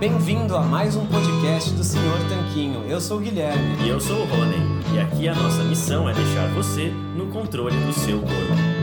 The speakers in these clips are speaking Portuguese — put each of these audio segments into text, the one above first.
Bem-vindo a mais um podcast do Senhor Tanquinho. Eu sou o Guilherme. E eu sou o Rony. E aqui a nossa missão é deixar você no controle do seu corpo.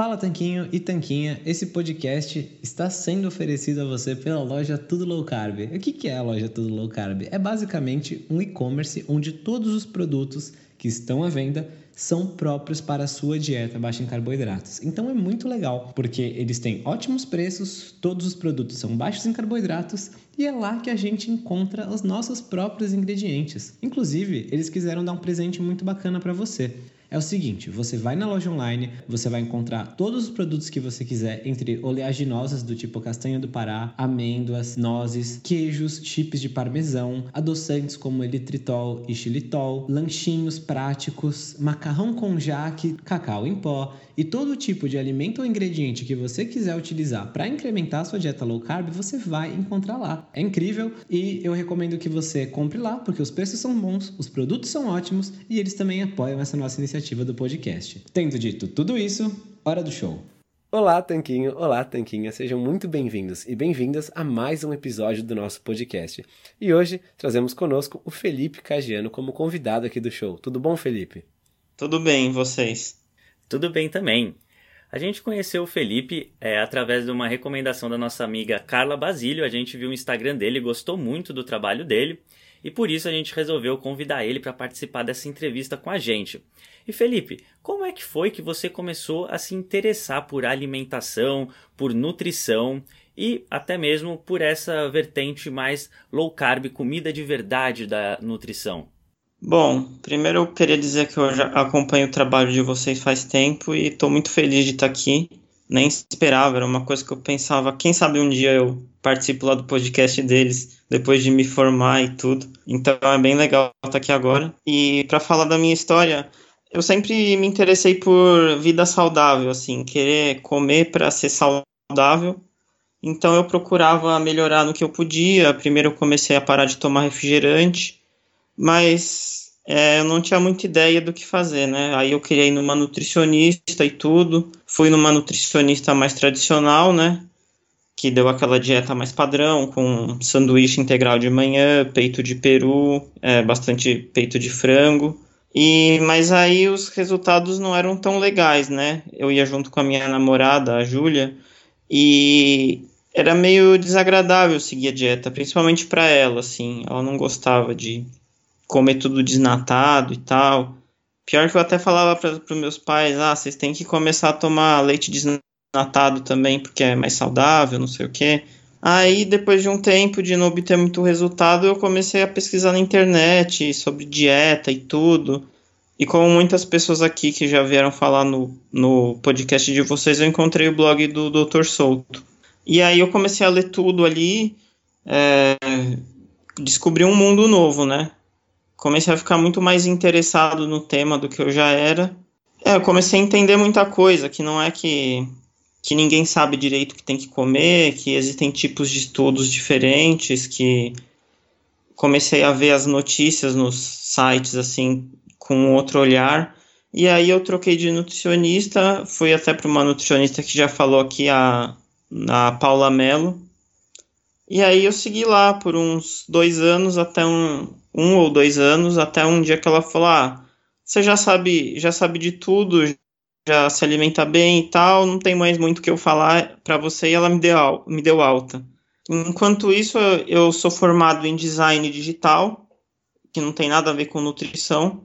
Fala Tanquinho e Tanquinha, esse podcast está sendo oferecido a você pela loja Tudo Low Carb. O que é a loja Tudo Low Carb? É basicamente um e-commerce onde todos os produtos que estão à venda são próprios para a sua dieta baixa em carboidratos. Então é muito legal, porque eles têm ótimos preços, todos os produtos são baixos em carboidratos e é lá que a gente encontra os nossos próprios ingredientes. Inclusive, eles quiseram dar um presente muito bacana para você é o seguinte: você vai na loja online, você vai encontrar todos os produtos que você quiser, entre oleaginosas do tipo castanha do Pará, amêndoas, nozes, queijos, chips de parmesão, adoçantes como eritritol e xilitol, lanchinhos práticos, macarrão com jaque, cacau em pó e todo tipo de alimento ou ingrediente que você quiser utilizar para incrementar a sua dieta low carb, você vai encontrar lá. É incrível e eu recomendo que você compre lá porque os preços são bons, os produtos são ótimos e eles também apoiam essa nossa iniciativa iniciativa do podcast. Tendo dito tudo isso, hora do show. Olá, Tanquinho! Olá, Tanquinha! Sejam muito bem-vindos e bem-vindas a mais um episódio do nosso podcast. E hoje trazemos conosco o Felipe Cagiano como convidado aqui do show. Tudo bom, Felipe? Tudo bem, vocês? Tudo bem também. A gente conheceu o Felipe é, através de uma recomendação da nossa amiga Carla Basílio. A gente viu o Instagram dele, gostou muito do trabalho dele e por isso a gente resolveu convidar ele para participar dessa entrevista com a gente. E Felipe, como é que foi que você começou a se interessar por alimentação, por nutrição e até mesmo por essa vertente mais low carb, comida de verdade da nutrição? Bom, primeiro eu queria dizer que eu já acompanho o trabalho de vocês faz tempo e estou muito feliz de estar aqui. Nem esperava, era uma coisa que eu pensava, quem sabe um dia eu participo lá do podcast deles depois de me formar e tudo. Então é bem legal estar aqui agora. E para falar da minha história, eu sempre me interessei por vida saudável, assim, querer comer para ser saudável. Então eu procurava melhorar no que eu podia. Primeiro eu comecei a parar de tomar refrigerante, mas é, eu não tinha muita ideia do que fazer, né? Aí eu queria ir numa nutricionista e tudo. Fui numa nutricionista mais tradicional, né? Que deu aquela dieta mais padrão, com sanduíche integral de manhã, peito de peru, é, bastante peito de frango. E mas aí os resultados não eram tão legais, né? Eu ia junto com a minha namorada, a Júlia, e era meio desagradável seguir a dieta, principalmente para ela, assim. Ela não gostava de comer tudo desnatado e tal. Pior que eu até falava para os meus pais, ah, vocês têm que começar a tomar leite desnatado também, porque é mais saudável, não sei o quê. Aí, depois de um tempo de não obter muito resultado, eu comecei a pesquisar na internet sobre dieta e tudo. E como muitas pessoas aqui que já vieram falar no, no podcast de vocês, eu encontrei o blog do Dr. Souto. E aí eu comecei a ler tudo ali, é, descobri um mundo novo, né? Comecei a ficar muito mais interessado no tema do que eu já era. É, eu comecei a entender muita coisa, que não é que que ninguém sabe direito o que tem que comer, que existem tipos de estudos diferentes, que comecei a ver as notícias nos sites assim com outro olhar. E aí eu troquei de nutricionista, fui até para uma nutricionista que já falou aqui, a, a Paula Mello. E aí eu segui lá por uns dois anos, até um, um ou dois anos, até um dia que ela falou, ah, você já sabe, já sabe de tudo, já se alimenta bem e tal, não tem mais muito o que eu falar para você e ela me deu, me deu alta. Enquanto isso, eu sou formado em design digital, que não tem nada a ver com nutrição.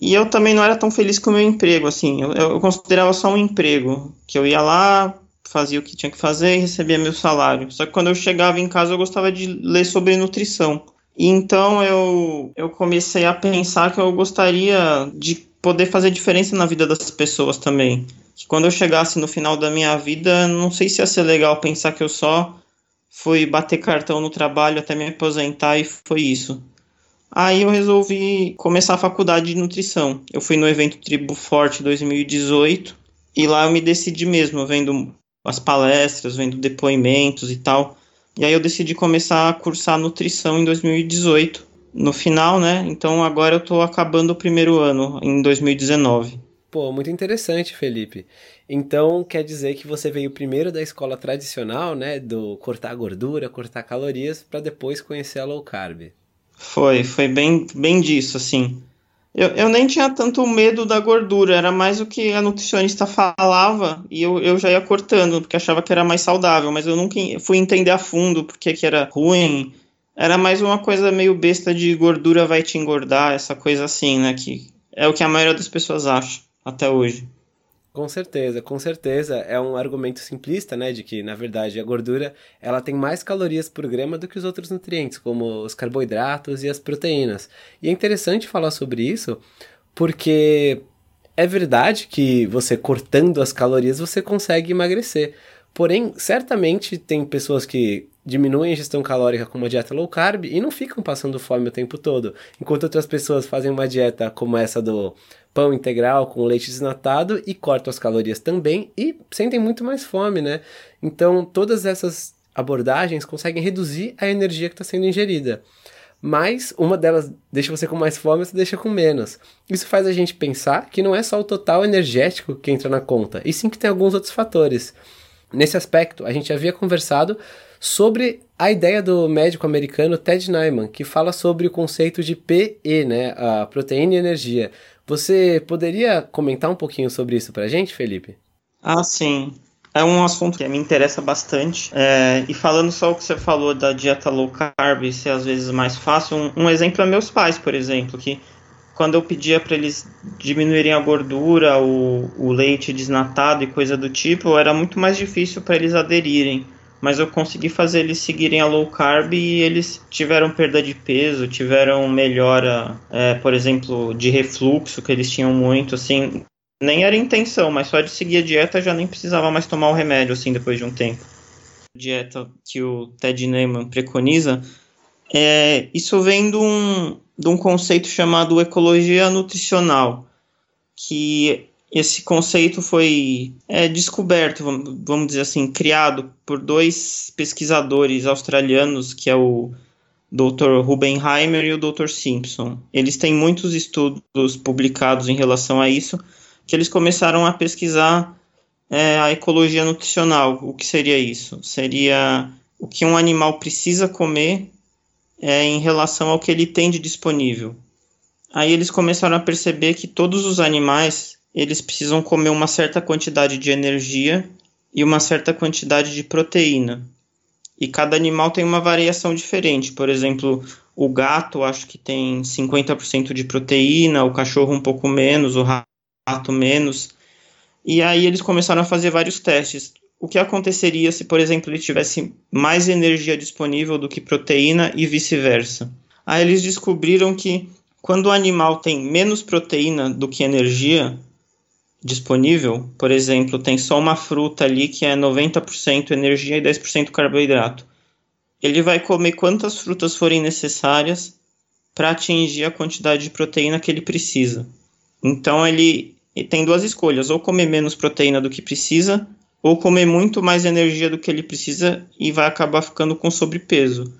E eu também não era tão feliz com o meu emprego, assim, eu, eu considerava só um emprego, que eu ia lá, fazia o que tinha que fazer e recebia meu salário. Só que quando eu chegava em casa eu gostava de ler sobre nutrição. Então eu, eu comecei a pensar que eu gostaria de poder fazer diferença na vida das pessoas também. Que quando eu chegasse no final da minha vida, não sei se ia ser legal pensar que eu só fui bater cartão no trabalho até me aposentar e foi isso. Aí eu resolvi começar a faculdade de nutrição. Eu fui no evento Tribo Forte 2018 e lá eu me decidi mesmo, vendo as palestras, vendo depoimentos e tal. E aí eu decidi começar a cursar nutrição em 2018, no final, né? Então agora eu tô acabando o primeiro ano, em 2019. Pô, muito interessante, Felipe. Então quer dizer que você veio primeiro da escola tradicional, né? Do cortar gordura, cortar calorias, para depois conhecer a low carb. Foi, foi bem, bem disso, assim. Eu, eu nem tinha tanto medo da gordura, era mais o que a nutricionista falava e eu, eu já ia cortando, porque achava que era mais saudável, mas eu nunca fui entender a fundo porque que era ruim. Era mais uma coisa meio besta de gordura vai te engordar, essa coisa assim, né? Que é o que a maioria das pessoas acha até hoje. Com certeza, com certeza é um argumento simplista, né, de que na verdade a gordura ela tem mais calorias por grama do que os outros nutrientes, como os carboidratos e as proteínas. E é interessante falar sobre isso, porque é verdade que você cortando as calorias você consegue emagrecer. Porém, certamente tem pessoas que diminuem a ingestão calórica com uma dieta low carb e não ficam passando fome o tempo todo, enquanto outras pessoas fazem uma dieta como essa do pão integral com leite desnatado e cortam as calorias também e sentem muito mais fome, né? Então, todas essas abordagens conseguem reduzir a energia que está sendo ingerida. Mas uma delas deixa você com mais fome, outra deixa com menos. Isso faz a gente pensar que não é só o total energético que entra na conta, e sim que tem alguns outros fatores. Nesse aspecto, a gente havia conversado sobre a ideia do médico americano Ted Nyman, que fala sobre o conceito de PE, né, a proteína e energia, você poderia comentar um pouquinho sobre isso para a gente, Felipe? Ah, sim. É um assunto que me interessa bastante. É, e falando só o que você falou da dieta low carb ser às vezes mais fácil, um, um exemplo é meus pais, por exemplo, que quando eu pedia para eles diminuírem a gordura, o, o leite desnatado e coisa do tipo, era muito mais difícil para eles aderirem mas eu consegui fazer eles seguirem a low carb e eles tiveram perda de peso, tiveram melhora, é, por exemplo, de refluxo, que eles tinham muito, assim, nem era intenção, mas só de seguir a dieta já nem precisava mais tomar o remédio, assim, depois de um tempo. A dieta que o Ted Neyman preconiza, é, isso vem de um, de um conceito chamado ecologia nutricional, que esse conceito foi é, descoberto, vamos dizer assim, criado por dois pesquisadores australianos, que é o Dr. Rubenheimer e o Dr. Simpson. Eles têm muitos estudos publicados em relação a isso, que eles começaram a pesquisar é, a ecologia nutricional. O que seria isso? Seria o que um animal precisa comer é, em relação ao que ele tem de disponível. Aí eles começaram a perceber que todos os animais eles precisam comer uma certa quantidade de energia e uma certa quantidade de proteína. E cada animal tem uma variação diferente. Por exemplo, o gato acho que tem 50% de proteína, o cachorro um pouco menos, o rato menos. E aí eles começaram a fazer vários testes. O que aconteceria se, por exemplo, ele tivesse mais energia disponível do que proteína e vice-versa? Aí eles descobriram que quando o animal tem menos proteína do que energia, disponível, por exemplo, tem só uma fruta ali que é 90% energia e 10% carboidrato. Ele vai comer quantas frutas forem necessárias para atingir a quantidade de proteína que ele precisa. Então ele, tem duas escolhas: ou comer menos proteína do que precisa, ou comer muito mais energia do que ele precisa e vai acabar ficando com sobrepeso.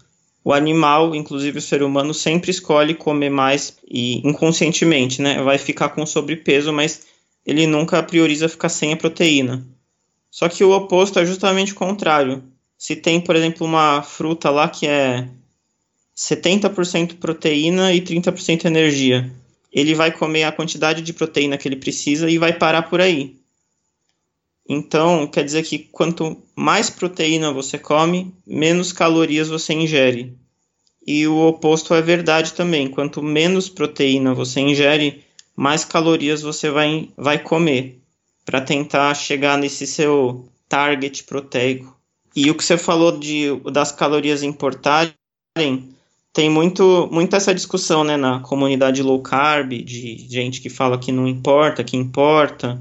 O animal, inclusive o ser humano, sempre escolhe comer mais e inconscientemente, né? Vai ficar com sobrepeso, mas ele nunca prioriza ficar sem a proteína. Só que o oposto é justamente o contrário. Se tem, por exemplo, uma fruta lá que é 70% proteína e 30% energia, ele vai comer a quantidade de proteína que ele precisa e vai parar por aí. Então, quer dizer que quanto mais proteína você come, menos calorias você ingere. E o oposto é verdade também. Quanto menos proteína você ingere, mais calorias você vai, vai comer para tentar chegar nesse seu target proteico. E o que você falou de, das calorias importarem, tem muito, muito essa discussão né, na comunidade low carb, de gente que fala que não importa, que importa.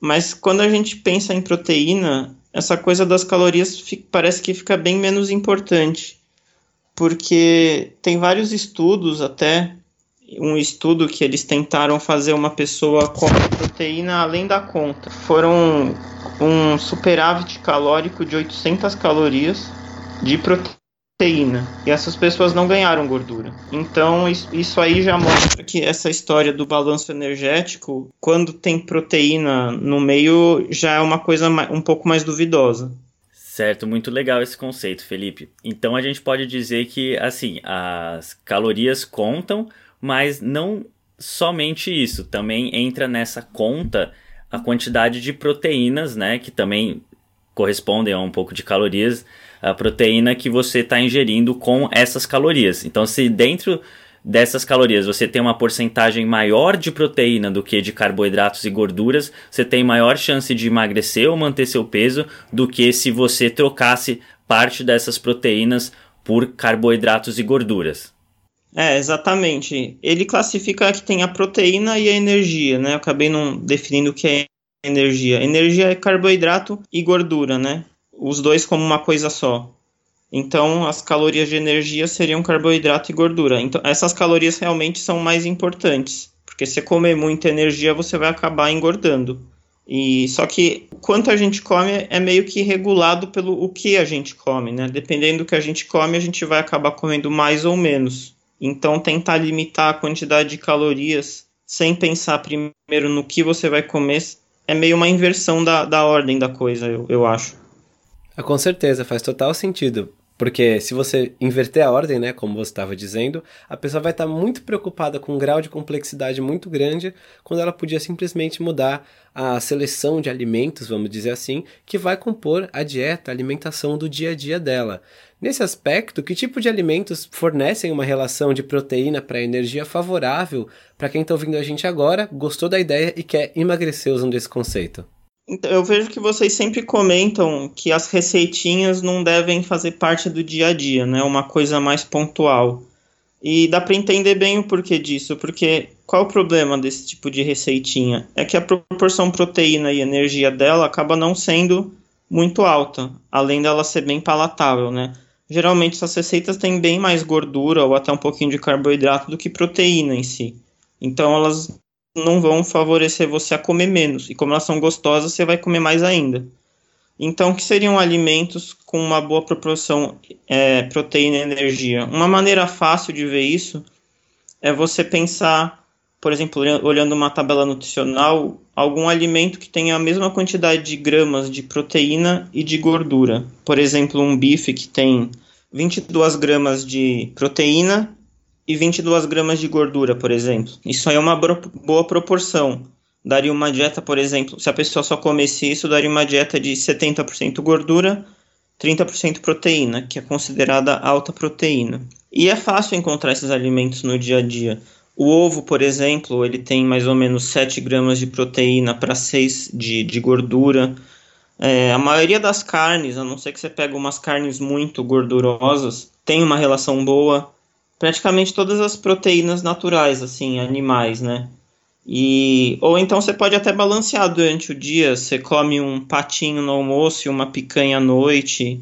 Mas quando a gente pensa em proteína, essa coisa das calorias parece que fica bem menos importante. Porque tem vários estudos até, um estudo que eles tentaram fazer uma pessoa comer proteína além da conta. Foram um superávit calórico de 800 calorias de proteína e essas pessoas não ganharam gordura. Então isso aí já mostra que essa história do balanço energético, quando tem proteína no meio, já é uma coisa um pouco mais duvidosa. Certo, muito legal esse conceito, Felipe. Então a gente pode dizer que assim, as calorias contam, mas não somente isso, também entra nessa conta a quantidade de proteínas, né, que também correspondem a um pouco de calorias a proteína que você está ingerindo com essas calorias. Então, se dentro dessas calorias você tem uma porcentagem maior de proteína do que de carboidratos e gorduras, você tem maior chance de emagrecer ou manter seu peso do que se você trocasse parte dessas proteínas por carboidratos e gorduras. É, exatamente. Ele classifica que tem a proteína e a energia, né? Eu acabei não definindo o que é energia. Energia é carboidrato e gordura, né? os dois como uma coisa só. Então, as calorias de energia seriam carboidrato e gordura. Então, essas calorias realmente são mais importantes, porque se comer muita energia, você vai acabar engordando. E só que quanto a gente come é meio que regulado pelo o que a gente come, né? Dependendo do que a gente come, a gente vai acabar comendo mais ou menos. Então, tentar limitar a quantidade de calorias sem pensar primeiro no que você vai comer é meio uma inversão da, da ordem da coisa, eu, eu acho. Ah, com certeza, faz total sentido. Porque se você inverter a ordem, né, como você estava dizendo, a pessoa vai estar tá muito preocupada com um grau de complexidade muito grande, quando ela podia simplesmente mudar a seleção de alimentos, vamos dizer assim, que vai compor a dieta, a alimentação do dia a dia dela. Nesse aspecto, que tipo de alimentos fornecem uma relação de proteína para energia favorável para quem está ouvindo a gente agora, gostou da ideia e quer emagrecer usando esse conceito? Então, eu vejo que vocês sempre comentam que as receitinhas não devem fazer parte do dia a dia, né? Uma coisa mais pontual. E dá para entender bem o porquê disso, porque qual o problema desse tipo de receitinha? É que a proporção proteína e energia dela acaba não sendo muito alta, além dela ser bem palatável, né? Geralmente essas receitas têm bem mais gordura ou até um pouquinho de carboidrato do que proteína em si. Então elas não vão favorecer você a comer menos. E como elas são gostosas, você vai comer mais ainda. Então, que seriam alimentos com uma boa proporção é, proteína e energia? Uma maneira fácil de ver isso é você pensar, por exemplo, olhando uma tabela nutricional, algum alimento que tenha a mesma quantidade de gramas de proteína e de gordura. Por exemplo, um bife que tem 22 gramas de proteína e 22 gramas de gordura, por exemplo. Isso aí é uma boa proporção. Daria uma dieta, por exemplo, se a pessoa só comesse isso, daria uma dieta de 70% gordura, 30% proteína, que é considerada alta proteína. E é fácil encontrar esses alimentos no dia a dia. O ovo, por exemplo, ele tem mais ou menos 7 gramas de proteína para 6 de, de gordura. É, a maioria das carnes, a não ser que você pegue umas carnes muito gordurosas, tem uma relação boa praticamente todas as proteínas naturais, assim, animais, né? E, ou então você pode até balancear durante o dia, você come um patinho no almoço e uma picanha à noite.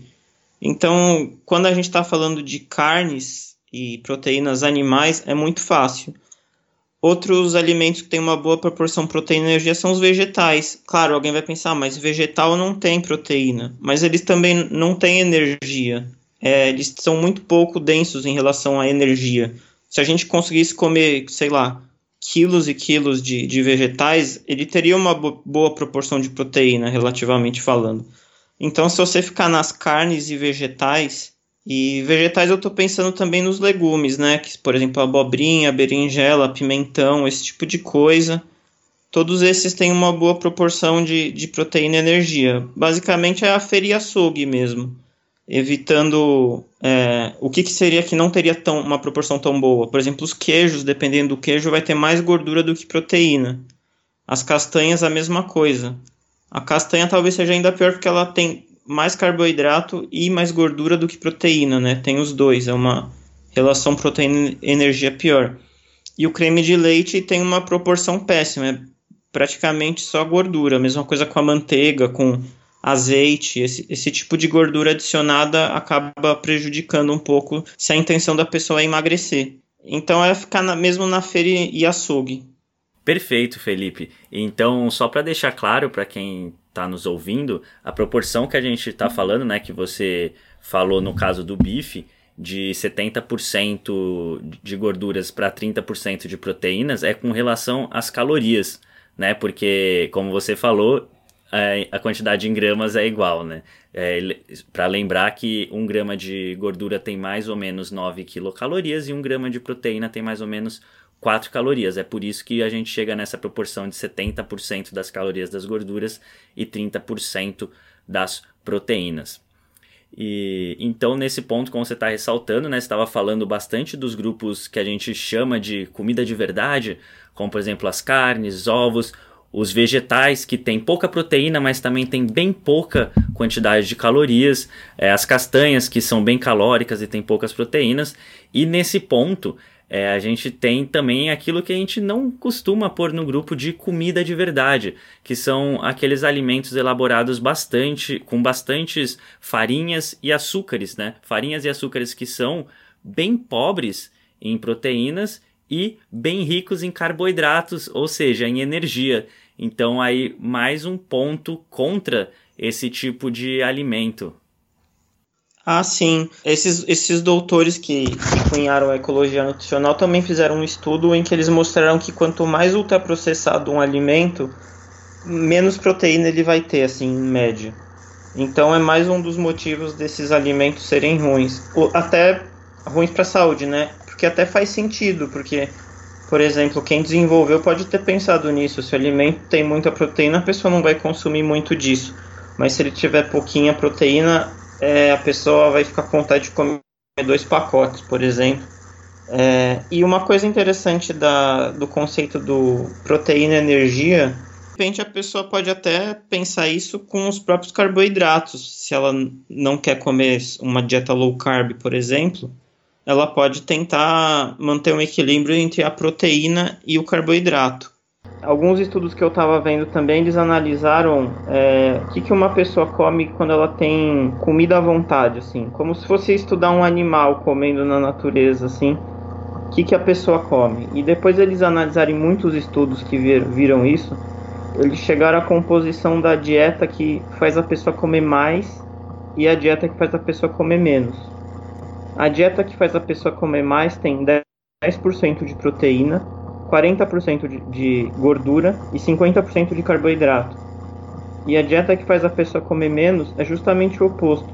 Então, quando a gente está falando de carnes e proteínas animais, é muito fácil. Outros alimentos que têm uma boa proporção proteína e energia são os vegetais. Claro, alguém vai pensar, mas vegetal não tem proteína, mas eles também não têm energia é, eles são muito pouco densos em relação à energia. Se a gente conseguisse comer, sei lá, quilos e quilos de, de vegetais, ele teria uma boa proporção de proteína, relativamente falando. Então, se você ficar nas carnes e vegetais, e vegetais eu estou pensando também nos legumes, né? Que, por exemplo, abobrinha, berinjela, pimentão, esse tipo de coisa. Todos esses têm uma boa proporção de, de proteína e energia. Basicamente é a feira e açougue mesmo evitando é, o que, que, seria que não teria tão, uma proporção tão boa. Por exemplo, os queijos, dependendo do queijo, vai ter mais gordura do que proteína. As castanhas, a mesma coisa. A castanha talvez seja ainda pior porque ela tem mais carboidrato e mais gordura do que proteína, né? Tem os dois, é uma relação proteína-energia pior. E o creme de leite tem uma proporção péssima, é praticamente só gordura. Mesma coisa com a manteiga, com azeite, esse, esse tipo de gordura adicionada acaba prejudicando um pouco se a intenção da pessoa é emagrecer. Então é ficar na, mesmo na feira e açougue. Perfeito, Felipe. Então, só para deixar claro para quem está nos ouvindo, a proporção que a gente está falando, né, que você falou no caso do bife, de 70% de gorduras para 30% de proteínas, é com relação às calorias, né? Porque, como você falou, a quantidade em gramas é igual, né? É, para lembrar que um grama de gordura tem mais ou menos 9 quilocalorias e um grama de proteína tem mais ou menos 4 calorias. É por isso que a gente chega nessa proporção de 70% das calorias das gorduras e 30% das proteínas. E então nesse ponto, como você está ressaltando, né, estava falando bastante dos grupos que a gente chama de comida de verdade, como por exemplo as carnes, ovos, os vegetais que têm pouca proteína, mas também tem bem pouca quantidade de calorias, é, as castanhas que são bem calóricas e têm poucas proteínas. E nesse ponto é, a gente tem também aquilo que a gente não costuma pôr no grupo de comida de verdade, que são aqueles alimentos elaborados bastante com bastantes farinhas e açúcares, né? Farinhas e açúcares que são bem pobres em proteínas e bem ricos em carboidratos, ou seja, em energia. Então aí mais um ponto contra esse tipo de alimento. Ah, sim. Esses, esses doutores que, cunharam a ecologia nutricional também fizeram um estudo em que eles mostraram que quanto mais ultraprocessado um alimento, menos proteína ele vai ter, assim, em média. Então é mais um dos motivos desses alimentos serem ruins. Até ruins para a saúde, né? Porque até faz sentido, porque, por exemplo, quem desenvolveu pode ter pensado nisso. Se o alimento tem muita proteína, a pessoa não vai consumir muito disso. Mas se ele tiver pouquinha proteína, é, a pessoa vai ficar com vontade de comer dois pacotes, por exemplo. É, e uma coisa interessante da, do conceito do proteína energia, de repente a pessoa pode até pensar isso com os próprios carboidratos. Se ela não quer comer uma dieta low carb, por exemplo, ela pode tentar manter um equilíbrio entre a proteína e o carboidrato alguns estudos que eu estava vendo também, eles analisaram é, o que, que uma pessoa come quando ela tem comida à vontade, assim, como se fosse estudar um animal comendo na natureza, assim, o que, que a pessoa come. E depois eles analisarem muitos estudos que vir, viram isso, eles chegaram à composição da dieta que faz a pessoa comer mais e a dieta que faz a pessoa comer menos. A dieta que faz a pessoa comer mais tem 10% de proteína, 40% de, de gordura e 50% de carboidrato. E a dieta que faz a pessoa comer menos é justamente o oposto: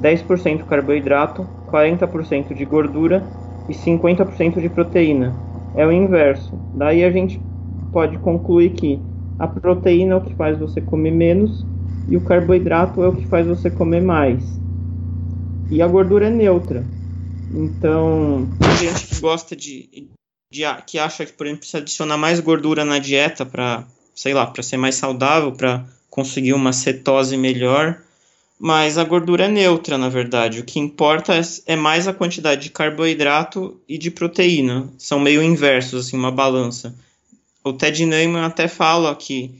10% carboidrato, 40% de gordura e 50% de proteína. É o inverso. Daí a gente pode concluir que a proteína é o que faz você comer menos e o carboidrato é o que faz você comer mais. E a gordura é neutra. Então, tem gente que gosta de, de, que acha que, por exemplo, precisa adicionar mais gordura na dieta para, sei lá, para ser mais saudável, para conseguir uma cetose melhor. Mas a gordura é neutra, na verdade. O que importa é, é mais a quantidade de carboidrato e de proteína. São meio inversos, assim, uma balança. O Ted Neyman até fala que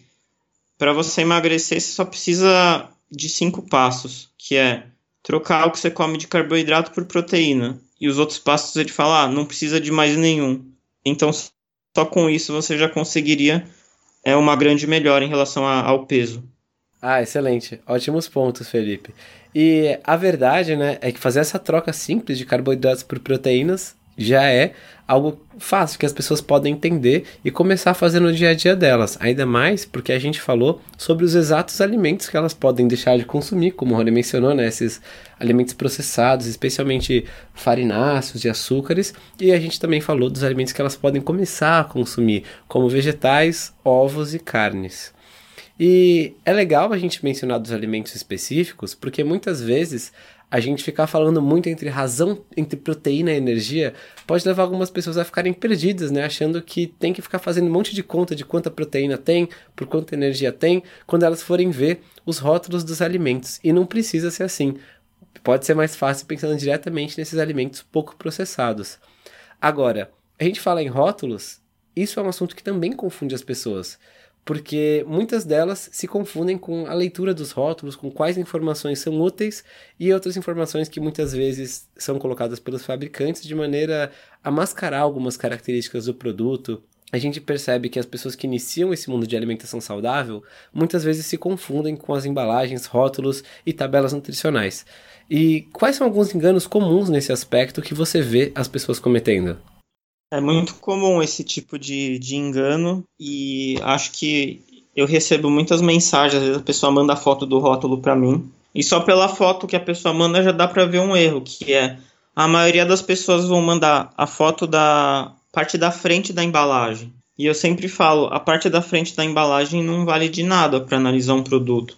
para você emagrecer, você só precisa de cinco passos, que é trocar o que você come de carboidrato por proteína. E os outros passos ele fala, ah, não precisa de mais nenhum. Então, só com isso você já conseguiria é, uma grande melhora em relação a, ao peso. Ah, excelente. Ótimos pontos, Felipe. E a verdade, né, é que fazer essa troca simples de carboidratos por proteínas já é algo fácil que as pessoas podem entender e começar a fazer no dia a dia delas. Ainda mais porque a gente falou sobre os exatos alimentos que elas podem deixar de consumir, como o Rony mencionou, né? Esses alimentos processados, especialmente farináceos e açúcares. E a gente também falou dos alimentos que elas podem começar a consumir, como vegetais, ovos e carnes. E é legal a gente mencionar dos alimentos específicos, porque muitas vezes a gente ficar falando muito entre razão, entre proteína e energia, pode levar algumas pessoas a ficarem perdidas, né? Achando que tem que ficar fazendo um monte de conta de quanta proteína tem, por quanta energia tem, quando elas forem ver os rótulos dos alimentos. E não precisa ser assim. pode ser mais fácil pensando diretamente nesses alimentos pouco processados. Agora, a gente fala em rótulos, isso é um assunto que também confunde as pessoas porque muitas delas se confundem com a leitura dos rótulos, com quais informações são úteis e outras informações que muitas vezes são colocadas pelos fabricantes de maneira a mascarar algumas características do produto. A gente percebe que as pessoas que iniciam esse mundo de alimentação saudável muitas vezes se confundem com as embalagens, rótulos e tabelas nutricionais. E quais são alguns enganos comuns nesse aspecto que você vê as pessoas cometendo? É muito comum esse tipo de, de engano e acho que eu recebo muitas mensagens, às vezes a pessoa manda a foto do rótulo para mim e só pela foto que a pessoa manda já dá para ver um erro, que é a maioria das pessoas vão mandar a foto da parte da frente da embalagem. E eu sempre falo, a parte da frente da embalagem não vale de nada para analisar um produto.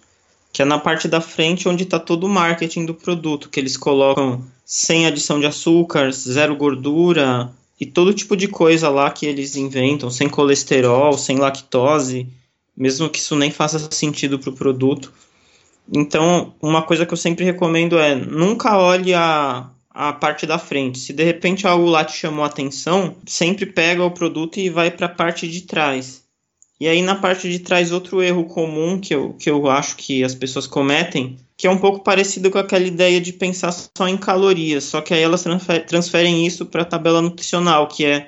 Que é na parte da frente onde está todo o marketing do produto, que eles colocam sem adição de açúcar, zero gordura, e todo tipo de coisa lá que eles inventam, sem colesterol, sem lactose, mesmo que isso nem faça sentido para o produto. Então, uma coisa que eu sempre recomendo é nunca olhe a, a parte da frente. Se de repente algo lá te chamou a atenção, sempre pega o produto e vai para a parte de trás. E aí na parte de trás outro erro comum que eu, que eu acho que as pessoas cometem que é um pouco parecido com aquela ideia de pensar só em calorias, só que aí elas transferem isso para a tabela nutricional, que é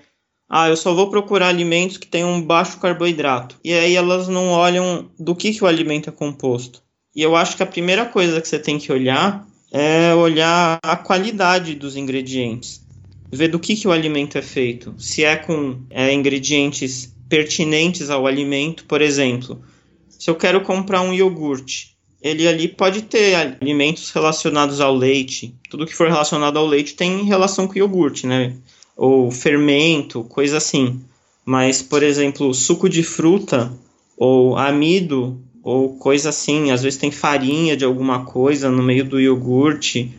ah, eu só vou procurar alimentos que tenham baixo carboidrato. E aí elas não olham do que, que o alimento é composto. E eu acho que a primeira coisa que você tem que olhar é olhar a qualidade dos ingredientes. Ver do que, que o alimento é feito. Se é com é, ingredientes pertinentes ao alimento, por exemplo, se eu quero comprar um iogurte, ele ali pode ter alimentos relacionados ao leite. Tudo que for relacionado ao leite tem relação com iogurte, né? Ou fermento, coisa assim. Mas, por exemplo, suco de fruta ou amido ou coisa assim, às vezes tem farinha de alguma coisa no meio do iogurte.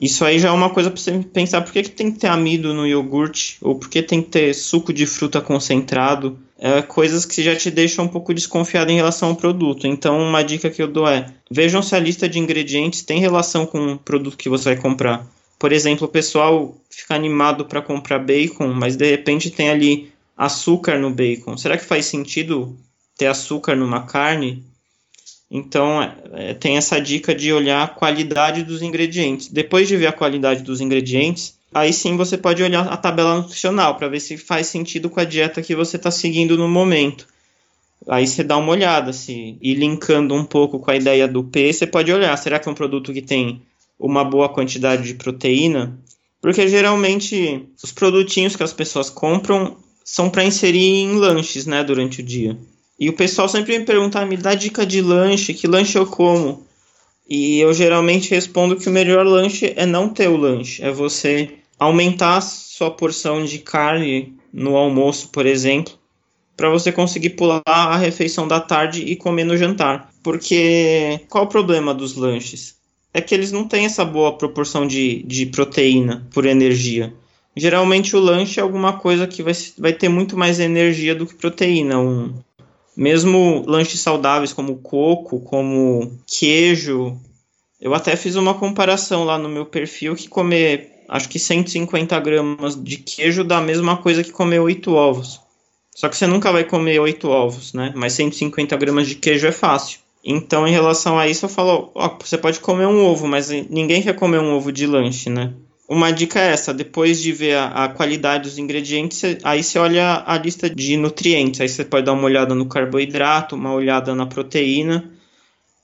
Isso aí já é uma coisa para você pensar por que, que tem que ter amido no iogurte ou por que tem que ter suco de fruta concentrado é, coisas que já te deixam um pouco desconfiado em relação ao produto. Então, uma dica que eu dou é: vejam se a lista de ingredientes tem relação com o produto que você vai comprar. Por exemplo, o pessoal fica animado para comprar bacon, mas de repente tem ali açúcar no bacon. Será que faz sentido ter açúcar numa carne? Então, é, tem essa dica de olhar a qualidade dos ingredientes. Depois de ver a qualidade dos ingredientes, aí sim você pode olhar a tabela nutricional para ver se faz sentido com a dieta que você está seguindo no momento. Aí você dá uma olhada, se e linkando um pouco com a ideia do P, você pode olhar, será que é um produto que tem uma boa quantidade de proteína? Porque geralmente os produtinhos que as pessoas compram são para inserir em lanches, né, durante o dia. E o pessoal sempre me pergunta, ah, me dá dica de lanche, que lanche eu como? E eu geralmente respondo que o melhor lanche é não ter o lanche, é você aumentar a sua porção de carne no almoço, por exemplo, para você conseguir pular a refeição da tarde e comer no jantar. Porque qual o problema dos lanches? É que eles não têm essa boa proporção de, de proteína por energia. Geralmente o lanche é alguma coisa que vai, vai ter muito mais energia do que proteína. Um, mesmo lanches saudáveis como coco, como queijo. Eu até fiz uma comparação lá no meu perfil que comer acho que 150 gramas de queijo dá a mesma coisa que comer 8 ovos. Só que você nunca vai comer 8 ovos, né? Mas 150 gramas de queijo é fácil. Então, em relação a isso, eu falo, ó, você pode comer um ovo, mas ninguém quer comer um ovo de lanche, né? Uma dica é essa, depois de ver a, a qualidade dos ingredientes, aí você olha a lista de nutrientes, aí você pode dar uma olhada no carboidrato, uma olhada na proteína,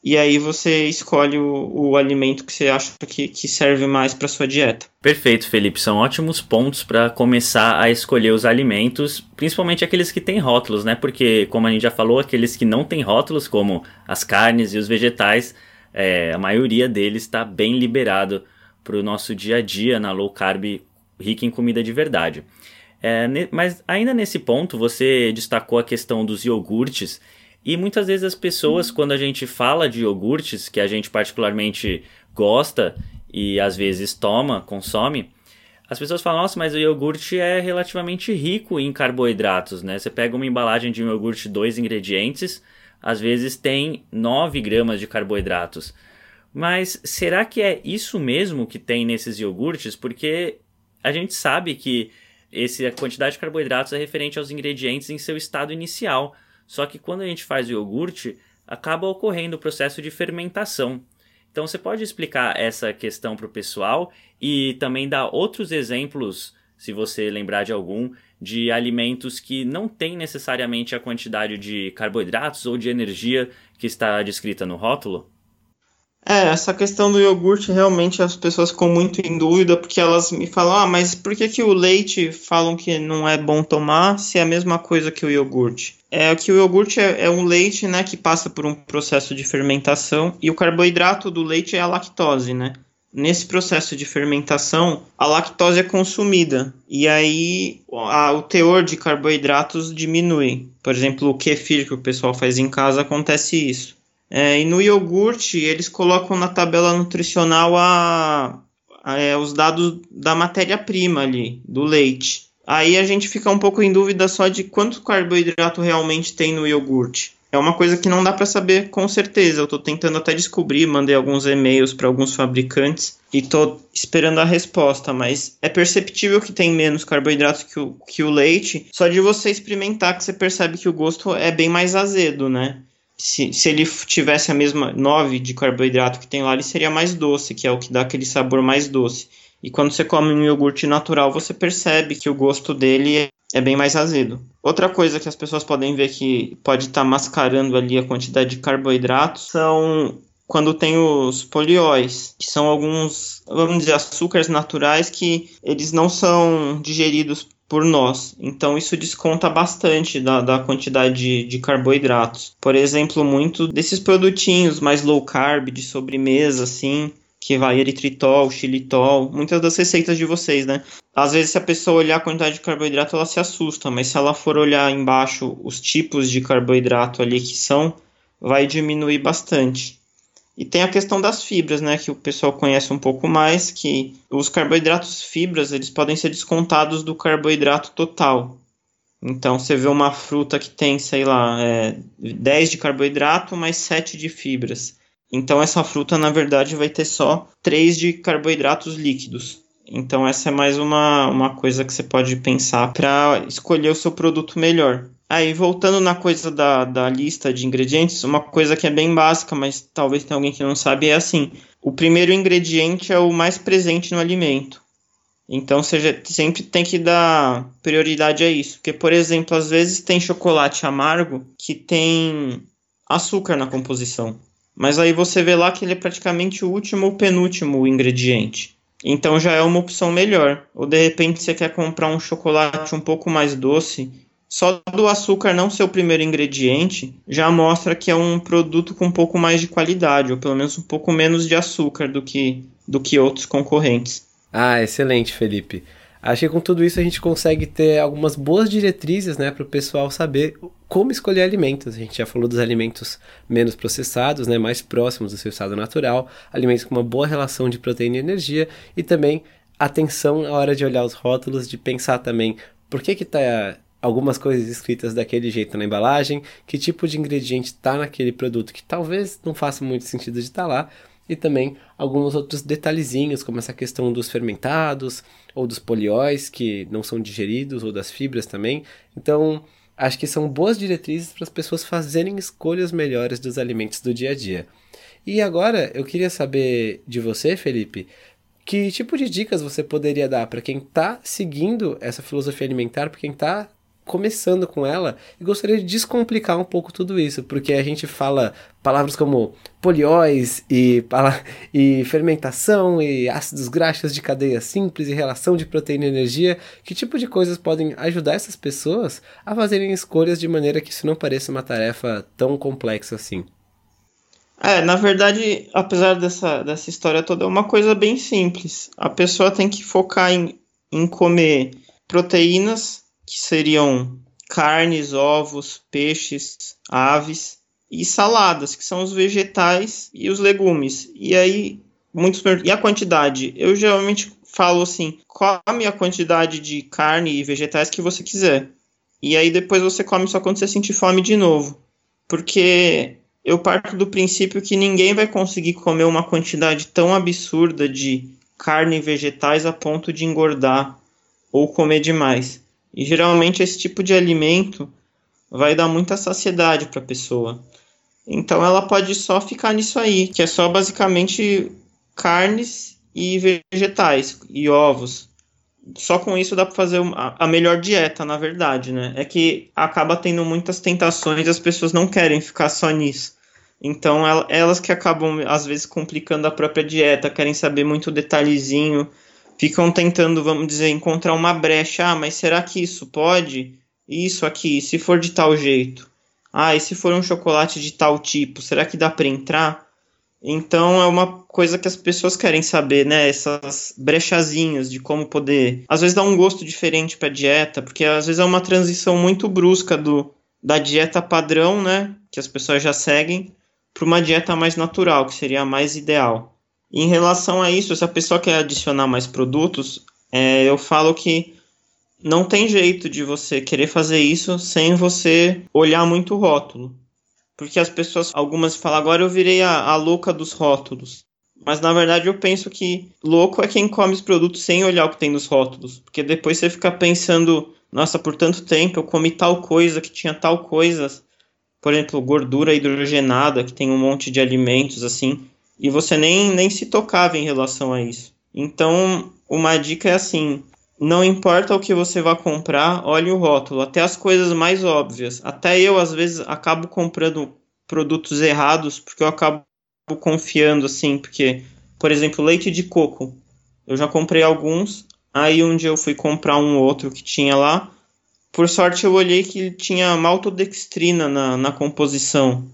e aí você escolhe o, o alimento que você acha que, que serve mais para sua dieta. Perfeito, Felipe. São ótimos pontos para começar a escolher os alimentos, principalmente aqueles que têm rótulos, né? Porque, como a gente já falou, aqueles que não têm rótulos, como as carnes e os vegetais, é, a maioria deles está bem liberado para o nosso dia a dia na low carb rica em comida de verdade. É, mas ainda nesse ponto, você destacou a questão dos iogurtes e muitas vezes as pessoas, uhum. quando a gente fala de iogurtes, que a gente particularmente gosta e às vezes toma, consome, as pessoas falam, nossa, mas o iogurte é relativamente rico em carboidratos, né? Você pega uma embalagem de um iogurte, dois ingredientes, às vezes tem 9 gramas de carboidratos. Mas será que é isso mesmo que tem nesses iogurtes? Porque a gente sabe que esse, a quantidade de carboidratos é referente aos ingredientes em seu estado inicial. Só que quando a gente faz o iogurte, acaba ocorrendo o processo de fermentação. Então você pode explicar essa questão para o pessoal e também dar outros exemplos, se você lembrar de algum, de alimentos que não têm necessariamente a quantidade de carboidratos ou de energia que está descrita no rótulo? É, essa questão do iogurte realmente as pessoas ficam muito em dúvida porque elas me falam: ah, mas por que, que o leite falam que não é bom tomar se é a mesma coisa que o iogurte? É que o iogurte é, é um leite né, que passa por um processo de fermentação e o carboidrato do leite é a lactose, né? Nesse processo de fermentação, a lactose é consumida e aí a, o teor de carboidratos diminui. Por exemplo, o kefir que o pessoal faz em casa acontece isso. É, e no iogurte, eles colocam na tabela nutricional a, a é, os dados da matéria-prima ali, do leite. Aí a gente fica um pouco em dúvida só de quanto carboidrato realmente tem no iogurte. É uma coisa que não dá para saber com certeza. Eu estou tentando até descobrir, mandei alguns e-mails para alguns fabricantes e estou esperando a resposta, mas é perceptível que tem menos carboidrato que o, que o leite. Só de você experimentar que você percebe que o gosto é bem mais azedo, né? Se, se ele tivesse a mesma 9 de carboidrato que tem lá, ele seria mais doce, que é o que dá aquele sabor mais doce. E quando você come um iogurte natural, você percebe que o gosto dele é bem mais azedo. Outra coisa que as pessoas podem ver que pode estar tá mascarando ali a quantidade de carboidratos são quando tem os polióis, que são alguns, vamos dizer, açúcares naturais que eles não são digeridos por nós. Então isso desconta bastante da, da quantidade de, de, carboidratos. Por exemplo, muito desses produtinhos mais low carb, de sobremesa, assim, que vai eritritol, xilitol, muitas das receitas de vocês, né? Às vezes, se a pessoa olhar a quantidade de carboidrato, ela se assusta, mas se ela for olhar embaixo os tipos de carboidrato ali que são, vai diminuir bastante. E tem a questão das fibras, né, que o pessoal conhece um pouco mais, que os carboidratos fibras, eles podem ser descontados do carboidrato total. Então, você vê uma fruta que tem, sei lá, é, 10 de carboidrato mais 7 de fibras. Então, essa fruta, na verdade, vai ter só 3 de carboidratos líquidos. Então, essa é mais uma, uma coisa que você pode pensar para escolher o seu produto melhor. Aí, voltando na coisa da, da lista de ingredientes, uma coisa que é bem básica, mas talvez tenha alguém que não sabe, é assim: o primeiro ingrediente é o mais presente no alimento. Então, você sempre tem que dar prioridade a isso. Porque, por exemplo, às vezes tem chocolate amargo que tem açúcar na composição. Mas aí você vê lá que ele é praticamente o último ou penúltimo ingrediente. Então já é uma opção melhor. Ou de repente você quer comprar um chocolate um pouco mais doce só do açúcar não ser o primeiro ingrediente já mostra que é um produto com um pouco mais de qualidade, ou pelo menos um pouco menos de açúcar do que, do que outros concorrentes. Ah, excelente, Felipe. Acho que com tudo isso a gente consegue ter algumas boas diretrizes né, para o pessoal saber como escolher alimentos. A gente já falou dos alimentos menos processados, né, mais próximos do seu estado natural, alimentos com uma boa relação de proteína e energia, e também atenção na hora de olhar os rótulos, de pensar também por que está algumas coisas escritas daquele jeito na embalagem, que tipo de ingrediente está naquele produto que talvez não faça muito sentido de estar tá lá, e também alguns outros detalhezinhos, como essa questão dos fermentados ou dos polióis que não são digeridos, ou das fibras também. Então, acho que são boas diretrizes para as pessoas fazerem escolhas melhores dos alimentos do dia a dia. E agora eu queria saber de você, Felipe, que tipo de dicas você poderia dar para quem está seguindo essa filosofia alimentar, para quem está começando com ela e gostaria de descomplicar um pouco tudo isso, porque a gente fala palavras como polióis e, e fermentação e ácidos graxos de cadeia simples e relação de proteína e energia. Que tipo de coisas podem ajudar essas pessoas a fazerem escolhas de maneira que isso não pareça uma tarefa tão complexa assim? É, na verdade, apesar dessa, dessa história toda, é uma coisa bem simples. A pessoa tem que focar em, em comer proteínas que seriam carnes, ovos, peixes, aves e saladas, que são os vegetais e os legumes. E aí, muitos e a quantidade? Eu geralmente falo assim: come a quantidade de carne e vegetais que você quiser. E aí depois você come só quando você sentir fome de novo. Porque eu parto do princípio que ninguém vai conseguir comer uma quantidade tão absurda de carne e vegetais a ponto de engordar ou comer demais. E geralmente esse tipo de alimento vai dar muita saciedade para a pessoa. Então ela pode só ficar nisso aí, que é só basicamente carnes e vegetais e ovos. Só com isso dá para fazer a melhor dieta, na verdade, né? É que acaba tendo muitas tentações e as pessoas não querem ficar só nisso. Então elas que acabam às vezes complicando a própria dieta, querem saber muito detalhezinho, ficam tentando, vamos dizer, encontrar uma brecha. Ah, mas será que isso pode? Isso aqui, se for de tal jeito. Ah, e se for um chocolate de tal tipo, será que dá para entrar? Então é uma coisa que as pessoas querem saber, né? Essas brechazinhas de como poder, às vezes dá um gosto diferente para dieta, porque às vezes é uma transição muito brusca do da dieta padrão, né, que as pessoas já seguem, para uma dieta mais natural, que seria a mais ideal. Em relação a isso, se a pessoa quer adicionar mais produtos, é, eu falo que não tem jeito de você querer fazer isso sem você olhar muito o rótulo. Porque as pessoas, algumas falam, agora eu virei a, a louca dos rótulos. Mas na verdade eu penso que louco é quem come os produtos sem olhar o que tem nos rótulos. Porque depois você fica pensando, nossa, por tanto tempo eu comi tal coisa que tinha tal coisa. Por exemplo, gordura hidrogenada, que tem um monte de alimentos assim. E você nem, nem se tocava em relação a isso. Então, uma dica é assim: não importa o que você vá comprar, olhe o rótulo, até as coisas mais óbvias. Até eu, às vezes, acabo comprando produtos errados porque eu acabo confiando, assim, porque, por exemplo, leite de coco. Eu já comprei alguns, aí um dia eu fui comprar um outro que tinha lá. Por sorte, eu olhei que tinha maltodextrina na, na composição.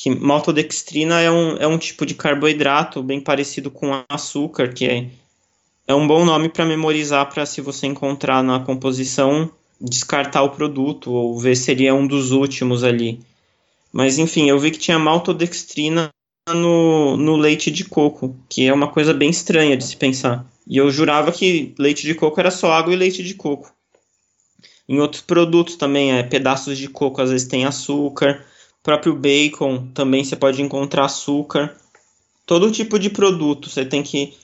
Que maltodextrina é um, é um tipo de carboidrato bem parecido com açúcar, que é é um bom nome para memorizar para se você encontrar na composição descartar o produto ou ver se seria um dos últimos ali. Mas enfim, eu vi que tinha maltodextrina no, no leite de coco, que é uma coisa bem estranha de se pensar. E eu jurava que leite de coco era só água e leite de coco. Em outros produtos também, é pedaços de coco às vezes tem açúcar, próprio bacon também você pode encontrar açúcar. Todo tipo de produto você tem que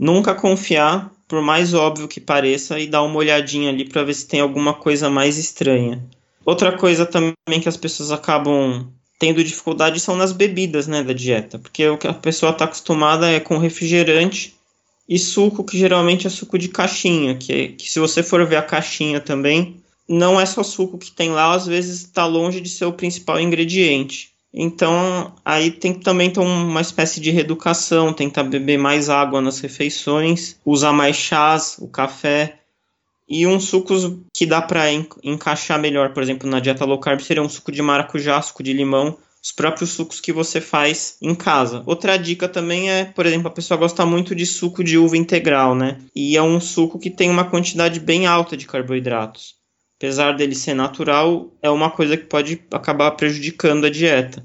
Nunca confiar, por mais óbvio que pareça, e dar uma olhadinha ali para ver se tem alguma coisa mais estranha. Outra coisa também que as pessoas acabam tendo dificuldade são nas bebidas, né, da dieta, porque o que a pessoa está acostumada é com refrigerante e suco, que geralmente é suco de caixinha, que, é, que se você for ver a caixinha também, não é só suco que tem lá, às vezes está longe de ser o principal ingrediente. Então, aí tem que também ter uma espécie de reeducação, tentar beber mais água nas refeições, usar mais chás, o café e uns sucos que dá para encaixar melhor, por exemplo, na dieta low carb seria um suco de maracujá, suco de limão, os próprios sucos que você faz em casa. Outra dica também é, por exemplo, a pessoa gosta muito de suco de uva integral, né? E é um suco que tem uma quantidade bem alta de carboidratos apesar dele ser natural, é uma coisa que pode acabar prejudicando a dieta.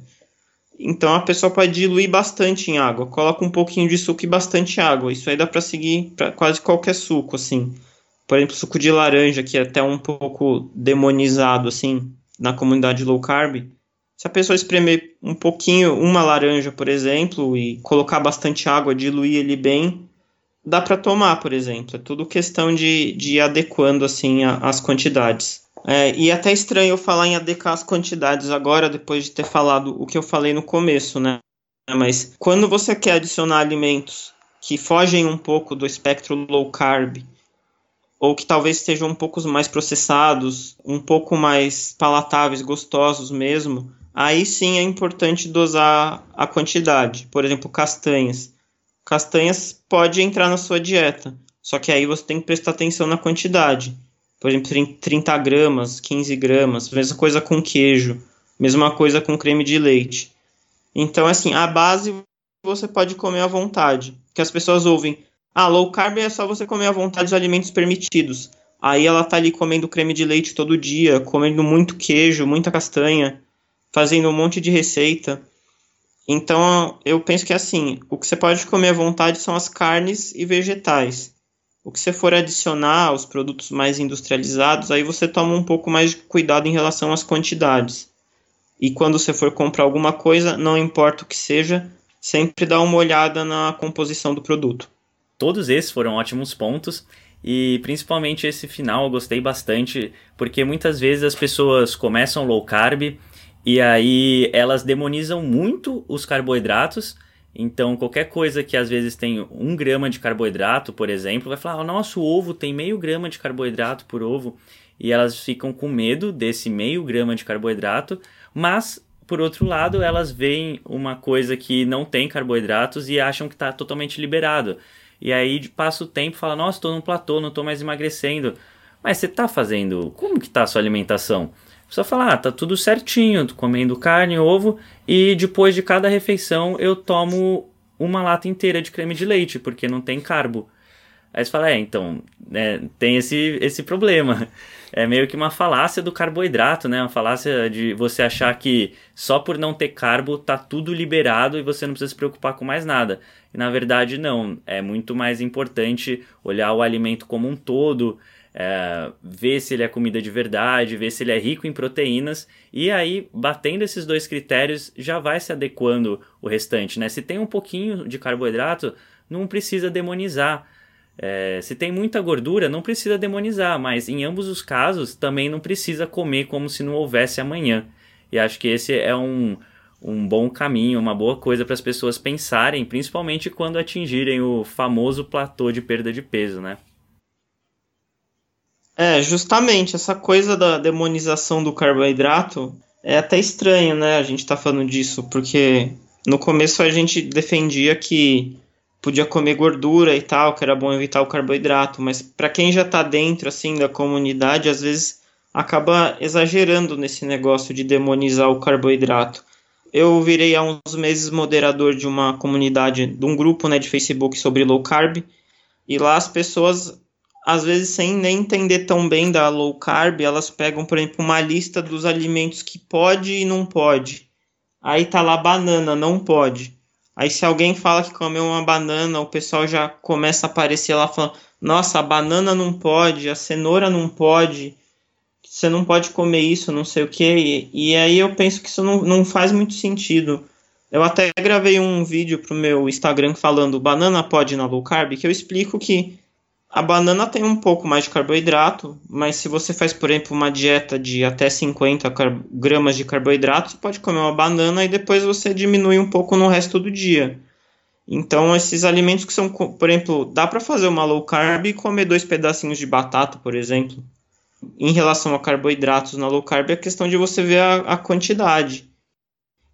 Então a pessoa pode diluir bastante em água, coloca um pouquinho de suco e bastante água. Isso aí dá para seguir para quase qualquer suco, assim. Por exemplo, suco de laranja, que é até um pouco demonizado, assim, na comunidade low carb. Se a pessoa espremer um pouquinho, uma laranja, por exemplo, e colocar bastante água, diluir ele bem, dá para tomar, por exemplo. É tudo questão de, de ir adequando assim a, as quantidades. É, e é até estranho eu falar em adequar as quantidades agora, depois de ter falado o que eu falei no começo, né? Mas quando você quer adicionar alimentos que fogem um pouco do espectro low carb, ou que talvez estejam um pouco mais processados, um pouco mais palatáveis, gostosos mesmo, aí sim é importante dosar a quantidade. Por exemplo, castanhas castanhas pode entrar na sua dieta. Só que aí você tem que prestar atenção na quantidade. Por exemplo, 30 gramas, 15 gramas, mesma coisa com queijo, mesma coisa com creme de leite. Então, assim, a base você pode comer à vontade. Que as pessoas ouvem, ah, low carb é só você comer à vontade os alimentos permitidos. Aí ela tá ali comendo creme de leite todo dia, comendo muito queijo, muita castanha, fazendo um monte de receita. Então, eu penso que assim, o que você pode comer à vontade são as carnes e vegetais. O que você for adicionar aos produtos mais industrializados, aí você toma um pouco mais de cuidado em relação às quantidades. E quando você for comprar alguma coisa, não importa o que seja, sempre dá uma olhada na composição do produto. Todos esses foram ótimos pontos. E principalmente esse final eu gostei bastante, porque muitas vezes as pessoas começam low carb e aí elas demonizam muito os carboidratos. Então, qualquer coisa que às vezes tem um grama de carboidrato, por exemplo, vai falar: oh, nosso ovo tem meio grama de carboidrato por ovo. E elas ficam com medo desse meio grama de carboidrato, mas por outro lado, elas veem uma coisa que não tem carboidratos e acham que está totalmente liberado. E aí passa o tempo e fala, nossa, estou num platô, não estou mais emagrecendo. Mas você está fazendo, como que está a sua alimentação? A pessoa fala, ah, tá tudo certinho, tô comendo carne, ovo, e depois de cada refeição eu tomo uma lata inteira de creme de leite, porque não tem carbo. Aí você fala, é, então, né, tem esse, esse problema. É meio que uma falácia do carboidrato, né? Uma falácia de você achar que só por não ter carbo tá tudo liberado e você não precisa se preocupar com mais nada. E na verdade, não. É muito mais importante olhar o alimento como um todo, é, ver se ele é comida de verdade, ver se ele é rico em proteínas, e aí, batendo esses dois critérios, já vai se adequando o restante, né? Se tem um pouquinho de carboidrato, não precisa demonizar. É, se tem muita gordura, não precisa demonizar, mas em ambos os casos também não precisa comer como se não houvesse amanhã. E acho que esse é um, um bom caminho, uma boa coisa para as pessoas pensarem, principalmente quando atingirem o famoso platô de perda de peso, né? É, justamente essa coisa da demonização do carboidrato é até estranho, né? A gente tá falando disso, porque no começo a gente defendia que podia comer gordura e tal, que era bom evitar o carboidrato, mas para quem já está dentro assim da comunidade, às vezes acaba exagerando nesse negócio de demonizar o carboidrato. Eu virei há uns meses moderador de uma comunidade, de um grupo né, de Facebook sobre low carb, e lá as pessoas, às vezes sem nem entender tão bem da low carb, elas pegam, por exemplo, uma lista dos alimentos que pode e não pode. Aí tá lá banana, não pode. Aí se alguém fala que comeu uma banana, o pessoal já começa a aparecer lá falando: "Nossa, a banana não pode, a cenoura não pode, você não pode comer isso, não sei o que". E, aí eu penso que isso não, não faz muito sentido. Eu até gravei um vídeo pro meu Instagram falando banana pode na low carb, que eu explico que a banana tem um pouco mais de carboidrato, mas se você faz, por exemplo, uma dieta de até 50 gramas de carboidrato, você pode comer uma banana e depois você diminui um pouco no resto do dia. Então, esses alimentos que são, por exemplo, dá para fazer uma low carb e comer dois pedacinhos de batata, por exemplo. Em relação a carboidratos na low carb, é questão de você ver a, a quantidade.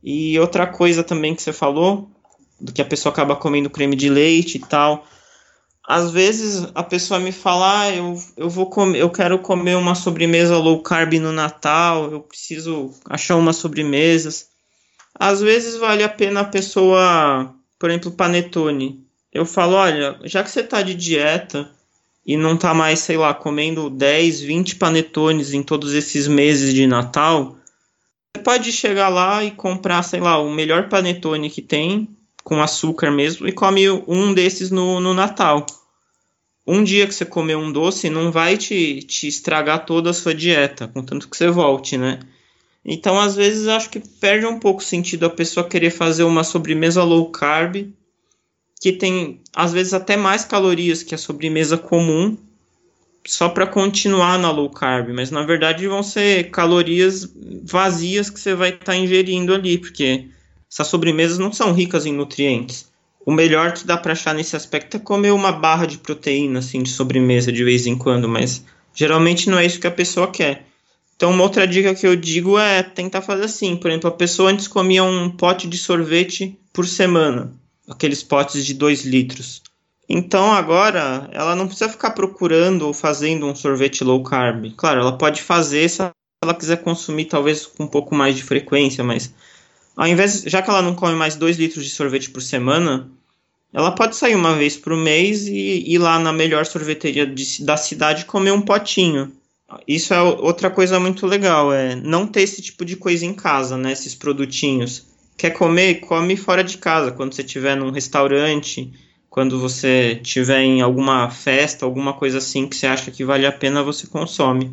E outra coisa também que você falou, do que a pessoa acaba comendo creme de leite e tal às vezes a pessoa me fala, ah, eu, eu vou comer, eu quero comer uma sobremesa low carb no Natal, eu preciso achar umas sobremesas. Às vezes vale a pena a pessoa, por exemplo, panetone. Eu falo, olha, já que você tá de dieta e não tá mais, sei lá, comendo 10, 20 panetones em todos esses meses de Natal, você pode chegar lá e comprar, sei lá, o melhor panetone que tem com açúcar mesmo e come um desses no, no Natal. Um dia que você comer um doce não vai te, te estragar toda a sua dieta, contanto que você volte, né? Então, às vezes, acho que perde um pouco o sentido a pessoa querer fazer uma sobremesa low carb, que tem, às vezes, até mais calorias que a sobremesa comum, só para continuar na low carb, mas na verdade vão ser calorias vazias que você vai estar tá ingerindo ali, porque essas sobremesas não são ricas em nutrientes. O melhor que dá para achar nesse aspecto é comer uma barra de proteína assim de sobremesa de vez em quando, mas geralmente não é isso que a pessoa quer. Então, uma outra dica que eu digo é tentar fazer assim. Por exemplo, a pessoa antes comia um pote de sorvete por semana, aqueles potes de 2 litros. Então, agora, ela não precisa ficar procurando ou fazendo um sorvete low carb. Claro, ela pode fazer se ela quiser consumir, talvez com um pouco mais de frequência, mas ao invés, já que ela não come mais 2 litros de sorvete por semana, ela pode sair uma vez por mês e ir lá na melhor sorveteria de, da cidade comer um potinho. Isso é outra coisa muito legal, é não ter esse tipo de coisa em casa, né? Esses produtinhos. Quer comer? Come fora de casa. Quando você estiver num restaurante, quando você estiver em alguma festa, alguma coisa assim que você acha que vale a pena, você consome.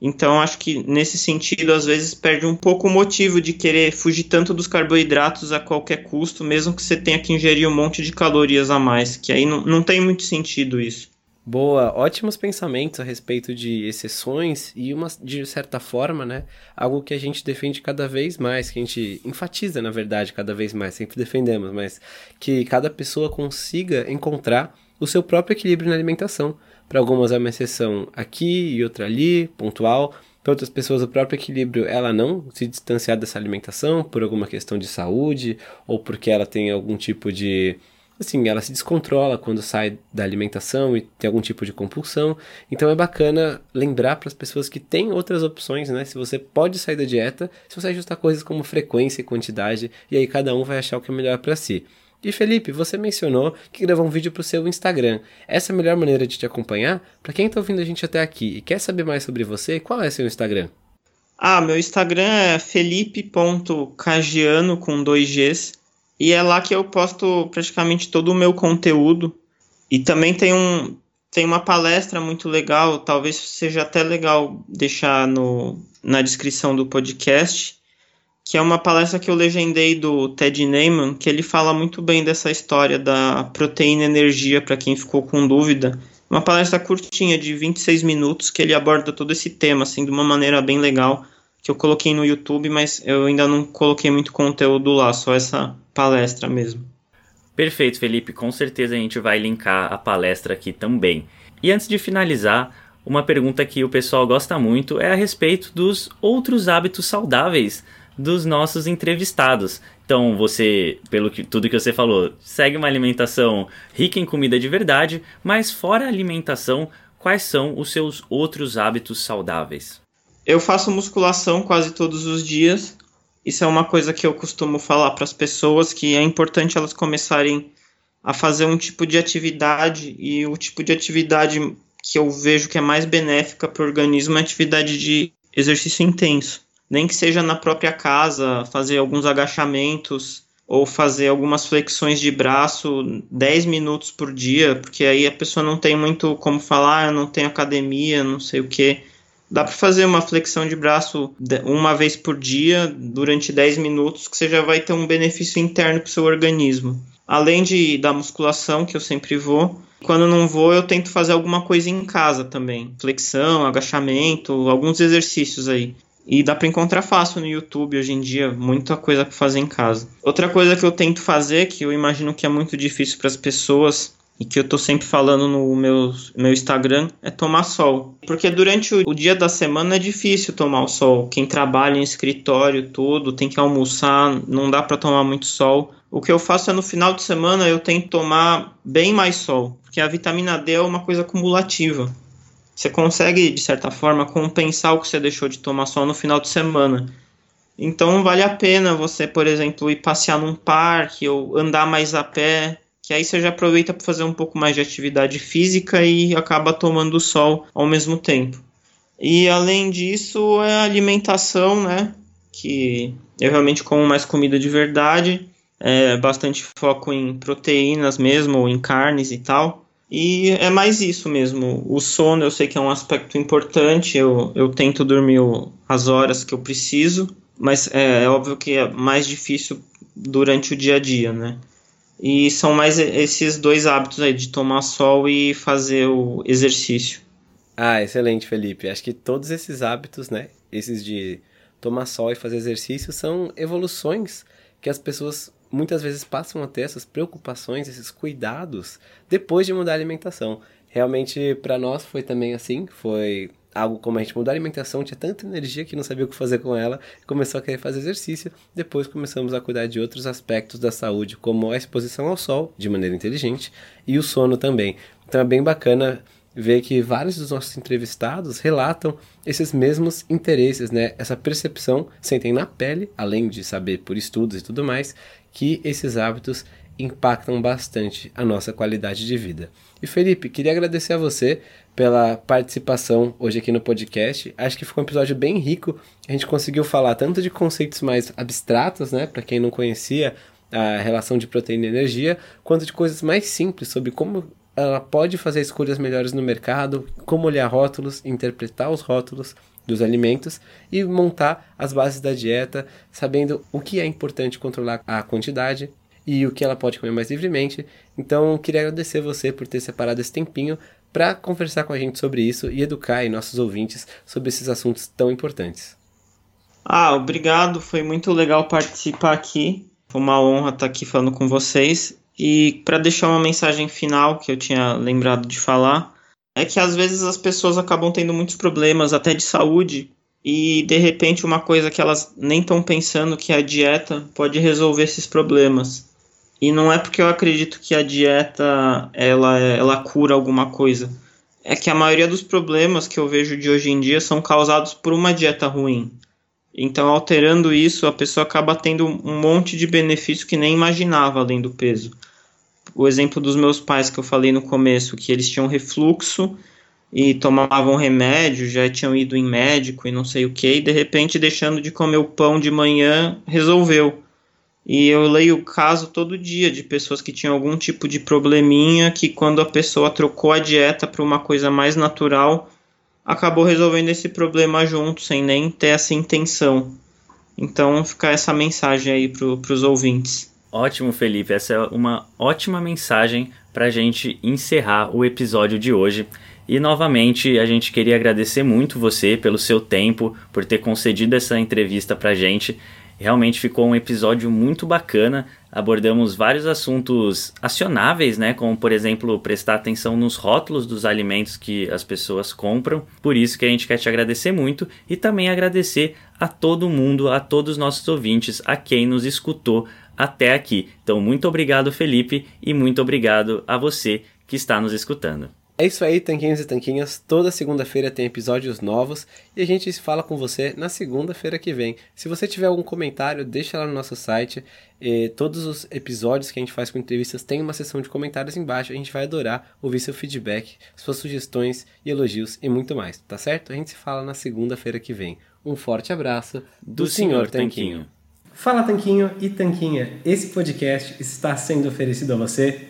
Então, acho que nesse sentido, às vezes perde um pouco o motivo de querer fugir tanto dos carboidratos a qualquer custo, mesmo que você tenha que ingerir um monte de calorias a mais, que aí não, não tem muito sentido isso. Boa, ótimos pensamentos a respeito de exceções e uma de certa forma, né, algo que a gente defende cada vez mais, que a gente enfatiza, na verdade, cada vez mais, sempre defendemos, mas que cada pessoa consiga encontrar o seu próprio equilíbrio na alimentação. Para algumas é uma exceção aqui e outra ali, pontual. Para outras pessoas, o próprio equilíbrio, ela não se distanciar dessa alimentação por alguma questão de saúde ou porque ela tem algum tipo de assim, ela se descontrola quando sai da alimentação e tem algum tipo de compulsão. Então é bacana lembrar para as pessoas que tem outras opções, né? Se você pode sair da dieta, se você ajustar coisas como frequência e quantidade, e aí cada um vai achar o que é melhor para si. E Felipe, você mencionou que gravou um vídeo para o seu Instagram. Essa é a melhor maneira de te acompanhar? Para quem está ouvindo a gente até aqui e quer saber mais sobre você, qual é seu Instagram? Ah, meu Instagram é felipe.cagiano com dois Gs. E é lá que eu posto praticamente todo o meu conteúdo. E também tem um tem uma palestra muito legal, talvez seja até legal deixar no, na descrição do podcast, que é uma palestra que eu legendei do Ted Neyman, que ele fala muito bem dessa história da proteína energia para quem ficou com dúvida. Uma palestra curtinha de 26 minutos que ele aborda todo esse tema assim de uma maneira bem legal, que eu coloquei no YouTube, mas eu ainda não coloquei muito conteúdo lá, só essa palestra mesmo. Perfeito, Felipe, com certeza a gente vai linkar a palestra aqui também. E antes de finalizar, uma pergunta que o pessoal gosta muito é a respeito dos outros hábitos saudáveis dos nossos entrevistados. Então, você, pelo que tudo que você falou, segue uma alimentação rica em comida de verdade, mas fora a alimentação, quais são os seus outros hábitos saudáveis? Eu faço musculação quase todos os dias. Isso é uma coisa que eu costumo falar para as pessoas que é importante elas começarem a fazer um tipo de atividade e o tipo de atividade que eu vejo que é mais benéfica para o organismo é atividade de exercício intenso nem que seja na própria casa, fazer alguns agachamentos ou fazer algumas flexões de braço 10 minutos por dia, porque aí a pessoa não tem muito como falar, não tem academia, não sei o que. Dá para fazer uma flexão de braço uma vez por dia durante 10 minutos, que você já vai ter um benefício interno para o seu organismo. Além de da musculação, que eu sempre vou, quando não vou, eu tento fazer alguma coisa em casa também. Flexão, agachamento, alguns exercícios aí. E dá para encontrar fácil no YouTube hoje em dia, muita coisa para fazer em casa. Outra coisa que eu tento fazer, que eu imagino que é muito difícil para as pessoas e que eu tô sempre falando no meu, meu Instagram, é tomar sol. Porque durante o, o dia da semana é difícil tomar o sol. Quem trabalha em escritório, tudo, tem que almoçar, não dá para tomar muito sol. O que eu faço é no final de semana eu tento tomar bem mais sol, porque a vitamina D é uma coisa acumulativa você consegue, de certa forma, compensar o que você deixou de tomar sol no final de semana. Então vale a pena você, por exemplo, ir passear num parque ou andar mais a pé, que aí você já aproveita para fazer um pouco mais de atividade física e acaba tomando sol ao mesmo tempo. E além disso, é a alimentação, né? Que eu realmente como mais comida de verdade, é bastante foco em proteínas mesmo, ou em carnes e tal. E é mais isso mesmo. O sono eu sei que é um aspecto importante, eu, eu tento dormir as horas que eu preciso, mas é, é óbvio que é mais difícil durante o dia a dia, né? E são mais esses dois hábitos aí, de tomar sol e fazer o exercício. Ah, excelente, Felipe. Acho que todos esses hábitos, né? Esses de tomar sol e fazer exercício são evoluções que as pessoas muitas vezes passam a ter essas preocupações, esses cuidados depois de mudar a alimentação. Realmente para nós foi também assim, foi algo como a gente mudou a alimentação, tinha tanta energia que não sabia o que fazer com ela, começou a querer fazer exercício, depois começamos a cuidar de outros aspectos da saúde, como a exposição ao sol de maneira inteligente e o sono também. Então é bem bacana ver que vários dos nossos entrevistados relatam esses mesmos interesses, né? Essa percepção, sentem na pele, além de saber por estudos e tudo mais, que esses hábitos impactam bastante a nossa qualidade de vida. E Felipe, queria agradecer a você pela participação hoje aqui no podcast. Acho que ficou um episódio bem rico. A gente conseguiu falar tanto de conceitos mais abstratos, né, para quem não conhecia a relação de proteína e energia, quanto de coisas mais simples sobre como ela pode fazer escolhas melhores no mercado, como olhar rótulos, interpretar os rótulos dos alimentos e montar as bases da dieta, sabendo o que é importante controlar a quantidade e o que ela pode comer mais livremente. Então, queria agradecer você por ter separado esse tempinho para conversar com a gente sobre isso e educar nossos ouvintes sobre esses assuntos tão importantes. Ah, obrigado, foi muito legal participar aqui. Foi uma honra estar aqui falando com vocês. E para deixar uma mensagem final que eu tinha lembrado de falar, é que às vezes as pessoas acabam tendo muitos problemas, até de saúde, e de repente uma coisa que elas nem estão pensando que a dieta pode resolver esses problemas. E não é porque eu acredito que a dieta ela, ela cura alguma coisa. É que a maioria dos problemas que eu vejo de hoje em dia são causados por uma dieta ruim. Então, alterando isso, a pessoa acaba tendo um monte de benefício que nem imaginava além do peso. O exemplo dos meus pais que eu falei no começo, que eles tinham refluxo e tomavam remédio, já tinham ido em médico e não sei o que, e de repente, deixando de comer o pão de manhã, resolveu. E eu leio o caso todo dia de pessoas que tinham algum tipo de probleminha que quando a pessoa trocou a dieta para uma coisa mais natural, acabou resolvendo esse problema junto, sem nem ter essa intenção. Então fica essa mensagem aí para os ouvintes. Ótimo, Felipe. Essa é uma ótima mensagem para a gente encerrar o episódio de hoje. E novamente a gente queria agradecer muito você pelo seu tempo, por ter concedido essa entrevista para a gente. Realmente ficou um episódio muito bacana. Abordamos vários assuntos acionáveis, né? Como, por exemplo, prestar atenção nos rótulos dos alimentos que as pessoas compram. Por isso que a gente quer te agradecer muito e também agradecer a todo mundo, a todos os nossos ouvintes, a quem nos escutou até aqui. Então, muito obrigado, Felipe, e muito obrigado a você que está nos escutando. É isso aí, tanquinhos e tanquinhas. Toda segunda-feira tem episódios novos e a gente se fala com você na segunda-feira que vem. Se você tiver algum comentário, deixa lá no nosso site. E todos os episódios que a gente faz com entrevistas tem uma seção de comentários embaixo. A gente vai adorar ouvir seu feedback, suas sugestões e elogios e muito mais, tá certo? A gente se fala na segunda-feira que vem. Um forte abraço do, do Senhor Tanquinho. Fala Tanquinho e Tanquinha, esse podcast está sendo oferecido a você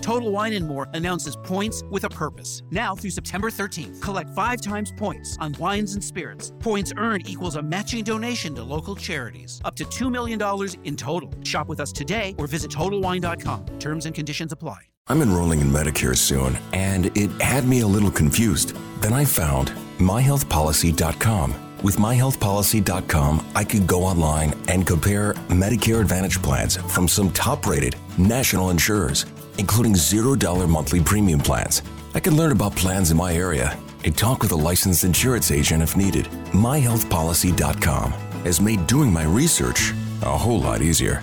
Total Wine and More announces points with a purpose. Now through September 13th, collect five times points on wines and spirits. Points earned equals a matching donation to local charities. Up to $2 million in total. Shop with us today or visit TotalWine.com. Terms and conditions apply. I'm enrolling in Medicare soon, and it had me a little confused. Then I found MyHealthPolicy.com. With MyHealthPolicy.com, I could go online and compare Medicare Advantage plans from some top rated national insurers including $0 monthly premium plans. I can learn about plans in my area and talk with a licensed insurance agent if needed. MyHealthPolicy.com has made doing my research a whole lot easier.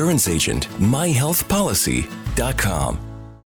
insurance agent. MyHealthPolicy.com.